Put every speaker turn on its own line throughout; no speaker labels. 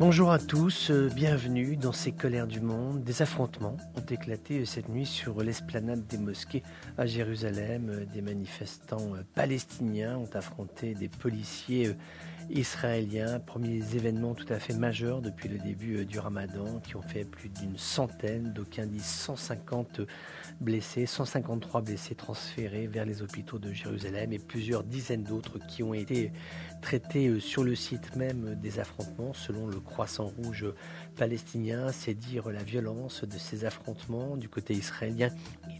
Bonjour à tous, euh, bienvenue dans ces colères du monde. Des affrontements ont éclaté cette nuit sur l'esplanade des mosquées à Jérusalem. Des manifestants euh, palestiniens ont affronté des policiers euh, israéliens. Premiers événements tout à fait majeurs depuis le début du ramadan qui ont fait plus d'une centaine, d'aucuns disent 150 blessés, 153 blessés transférés vers les hôpitaux de Jérusalem et plusieurs dizaines d'autres qui ont été traités sur le site même des affrontements selon le Croissant Rouge palestinien, c'est dire la violence de ces affrontements du côté israélien.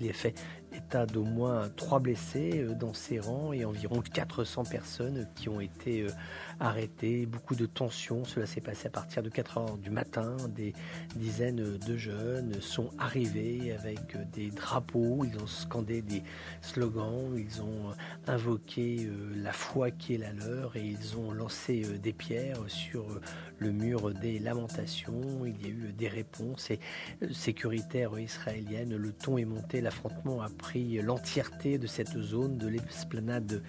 Il est fait état d'au moins trois blessés euh, dans ses rangs et environ 400 personnes qui ont été euh, arrêtées. Beaucoup de tensions. Cela s'est passé à partir de 4 heures du matin. Des dizaines de jeunes sont arrivés avec des drapeaux. Ils ont scandé des slogans. Ils ont invoqué euh, la foi qui est la leur et ils ont lancé des pierres sur le mur des lamentations. Il y a eu des réponses et sécuritaires israéliennes. Le ton est monté. L'affrontement a pris l'entièreté de cette zone de l'esplanade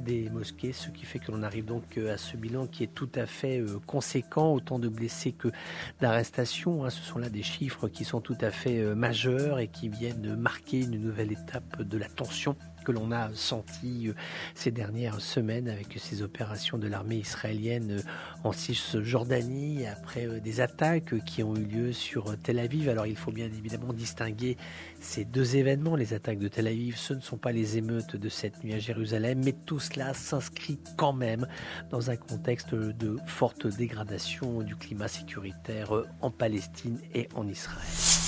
des mosquées, ce qui fait que l'on arrive donc à ce bilan qui est tout à fait euh, conséquent, autant de blessés que d'arrestations. Hein. Ce sont là des chiffres qui sont tout à fait euh, majeurs et qui viennent marquer une nouvelle étape de la tension que l'on a senti euh, ces dernières semaines avec ces opérations de l'armée israélienne euh, en Cisjordanie, après euh, des attaques qui ont eu lieu sur Tel Aviv. Alors il faut bien évidemment distinguer ces deux événements. Les attaques de Tel Aviv, ce ne sont pas les émeutes de cette nuit à Jérusalem, mais tout cela s'inscrit quand même dans un contexte de forte dégradation du climat sécuritaire en Palestine et en Israël.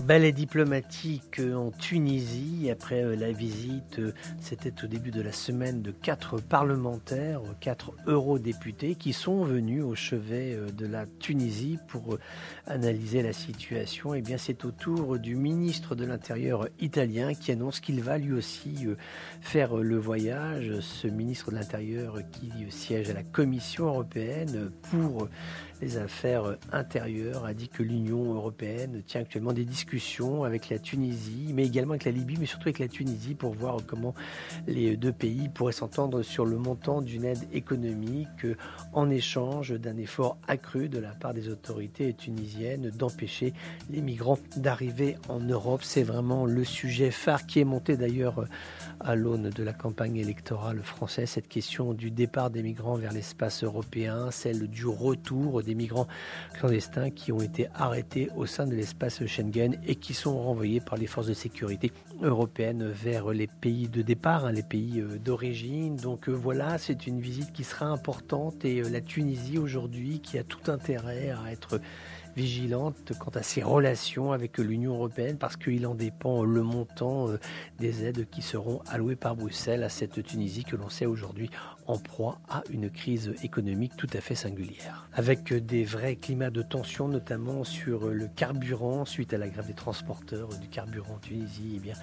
Ballet diplomatique en Tunisie après euh, la visite, euh, c'était au début de la semaine de quatre parlementaires, quatre eurodéputés qui sont venus au chevet euh, de la Tunisie pour analyser la situation. Et eh bien c'est au tour du ministre de l'Intérieur italien qui annonce qu'il va lui aussi faire le voyage. Ce ministre de l'Intérieur qui siège à la Commission européenne pour les affaires intérieures a dit que l'Union européenne tient actuellement des discussions avec la Tunisie, mais également avec la Libye, mais surtout avec la Tunisie pour voir comment les deux pays pourraient s'entendre sur le montant d'une aide économique en échange d'un effort accru de la part des autorités tunisiennes d'empêcher les migrants d'arriver en Europe. C'est vraiment le sujet phare qui est monté d'ailleurs à l'aune de la campagne électorale française, cette question du départ des migrants vers l'espace européen, celle du retour des migrants clandestins qui ont été arrêtés au sein de l'espace Schengen et qui sont renvoyés par les forces de sécurité européennes vers les pays de départ, hein, les pays euh, d'origine. Donc euh, voilà, c'est une visite qui sera importante et euh, la Tunisie aujourd'hui qui a tout intérêt à être vigilante quant à ses relations avec l'Union européenne parce qu'il en dépend le montant des aides qui seront allouées par Bruxelles à cette Tunisie que l'on sait aujourd'hui en proie à une crise économique tout à fait singulière. Avec des vrais climats de tension, notamment sur le carburant suite à la grève des transporteurs du carburant en Tunisie, eh bien,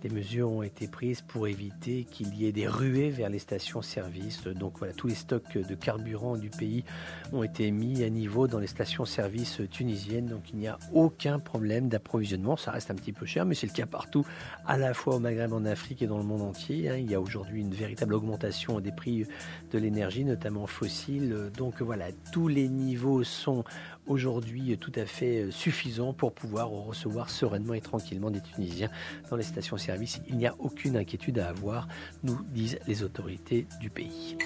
des mesures ont été prises pour éviter qu'il y ait des ruées vers les stations-service. Donc voilà, tous les stocks de carburant du pays ont été mis à niveau dans les stations-service tunisiennes. Donc il n'y a aucun problème d'approvisionnement. Ça reste un petit peu cher, mais c'est le cas partout, à la fois au Maghreb, en Afrique et dans le monde entier. Hein. Il y a aujourd'hui une véritable augmentation des prix de l'énergie, notamment fossile. Donc voilà, tous les niveaux sont aujourd'hui tout à fait euh, suffisant pour pouvoir recevoir sereinement et tranquillement des Tunisiens dans les stations-service. Il n'y a aucune inquiétude à avoir, nous disent les autorités du pays.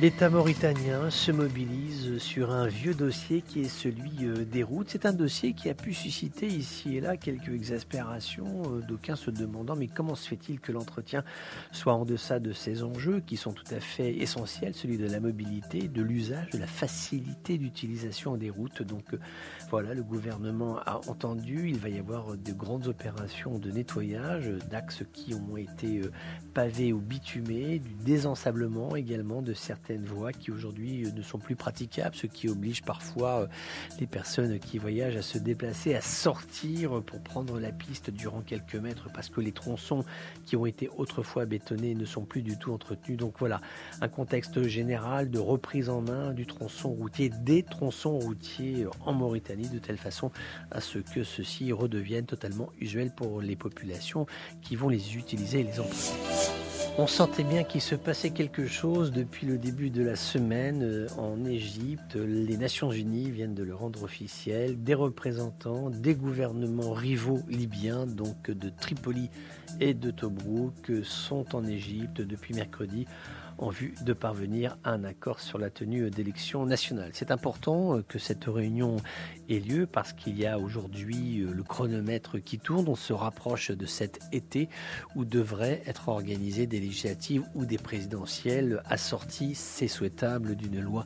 L'État mauritanien se mobilise sur un vieux dossier qui est celui euh, des routes. C'est un dossier qui a pu susciter ici et là quelques exaspérations, euh, d'aucuns se demandant mais comment se fait-il que l'entretien soit en deçà de ces enjeux qui sont tout à fait essentiels, celui de la mobilité, de l'usage, de la facilité d'utilisation des routes? Donc euh, voilà, le gouvernement a entendu, il va y avoir de grandes opérations de nettoyage d'axes qui ont été pavés ou bitumés, du désensablement également de certaines certaines voies qui aujourd'hui ne sont plus praticables, ce qui oblige parfois les personnes qui voyagent à se déplacer, à sortir pour prendre la piste durant quelques mètres parce que les tronçons qui ont été autrefois bétonnés ne sont plus du tout entretenus. Donc voilà, un contexte général de reprise en main du tronçon routier, des tronçons routiers en Mauritanie, de telle façon à ce que ceux-ci redeviennent totalement usuels pour les populations qui vont les utiliser et les emprunter. On sentait bien qu'il se passait quelque chose depuis le début de la semaine euh, en Égypte. Les Nations Unies viennent de le rendre officiel. Des représentants des gouvernements rivaux libyens, donc de Tripoli et de Tobrouk, sont en Égypte depuis mercredi en vue de parvenir à un accord sur la tenue d'élections nationales. C'est important euh, que cette réunion ait lieu parce qu'il y a aujourd'hui euh, le chronomètre qui tourne. On se rapproche de cet été où devraient être organisées des législatives ou des présidentielles assorties, c'est souhaitable, d'une loi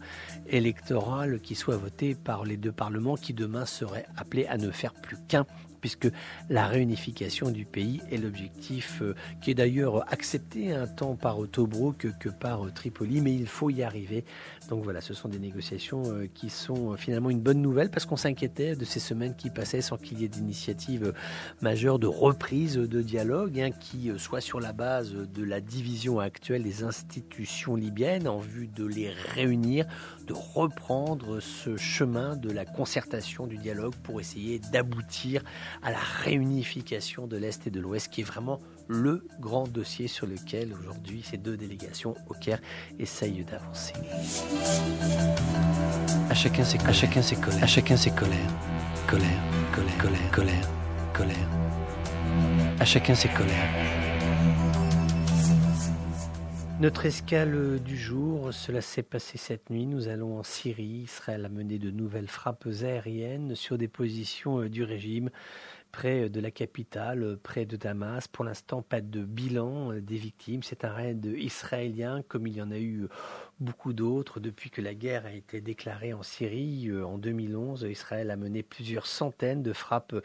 électorale qui soit votée par les deux parlements qui demain seraient appelés à ne faire plus qu'un puisque la réunification du pays est l'objectif euh, qui est d'ailleurs accepté un temps par Tobruk que par Tripoli, mais il faut y arriver. Donc voilà, ce sont des négociations euh, qui sont euh, finalement une bonne nouvelle parce qu'on s'inquiétait de ces semaines qui passaient sans qu'il y ait d'initiatives majeures de reprise de dialogue hein, qui soit sur la base de la division actuelle des institutions libyennes en vue de les réunir, de reprendre ce chemin de la concertation du dialogue pour essayer d'aboutir à la réunification de l'Est et de l'Ouest, qui est vraiment le grand dossier sur lequel aujourd'hui ces deux délégations au Caire essayent d'avancer. À chacun ses, à chacun ses colères, à chacun ses colères, colère, colère, colère, colère, colère. À chacun ses colères. Notre escale du jour, cela s'est passé cette nuit. Nous allons en Syrie. Israël a mené de nouvelles frappes aériennes sur des positions euh, du régime près de la capitale, près de Damas. Pour l'instant, pas de bilan euh, des victimes. C'est un raid israélien, comme il y en a eu beaucoup d'autres depuis que la guerre a été déclarée en Syrie euh, en 2011. Israël a mené plusieurs centaines de frappes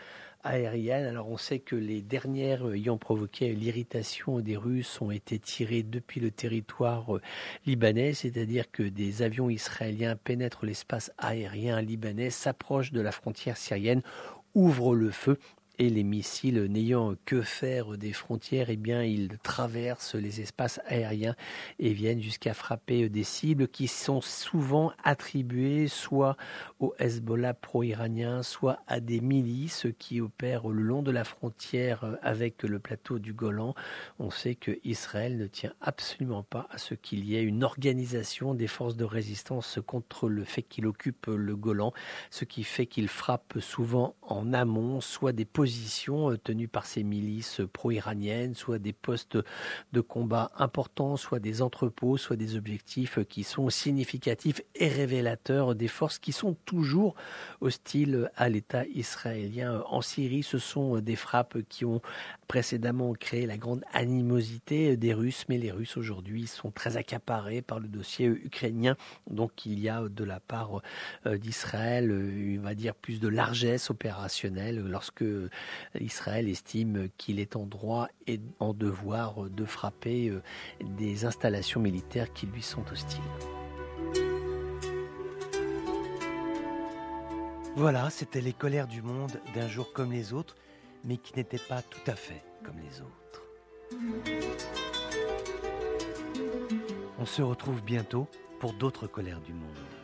aériennes. Alors on sait que les dernières ayant provoqué l'irritation des Russes ont été tirées depuis le territoire euh, libanais, c'est-à-dire que des avions israéliens pénètrent l'espace aérien libanais, s'approchent de la frontière syrienne ouvrent le feu et les missiles n'ayant que faire des frontières, eh bien, ils traversent les espaces aériens et viennent jusqu'à frapper des cibles qui sont souvent attribuées soit au Hezbollah pro-iranien, soit à des milices qui opèrent le long de la frontière avec le plateau du Golan. On sait que Israël ne tient absolument pas à ce qu'il y ait une organisation des forces de résistance contre le fait qu'il occupe le Golan, ce qui fait qu'il frappe souvent en amont, soit des positions euh, tenues par ces milices pro-iraniennes, soit des postes de combat importants, soit des entrepôts, soit des objectifs qui sont significatifs et révélateurs des forces qui sont toujours hostiles à l'État israélien en Syrie. Ce sont des frappes qui ont précédemment créé la grande animosité des Russes, mais les Russes aujourd'hui sont très accaparés par le dossier ukrainien. Donc il y a de la part euh, d'Israël, euh, on va dire, plus de largesse opérationnelle lorsque Israël estime qu'il est en droit et en devoir de frapper euh, des installations militaires qui lui sont hostiles. Voilà, c'était les colères du monde d'un jour comme les autres, mais qui n'étaient pas tout à fait comme les autres. On se retrouve bientôt pour d'autres colères du monde.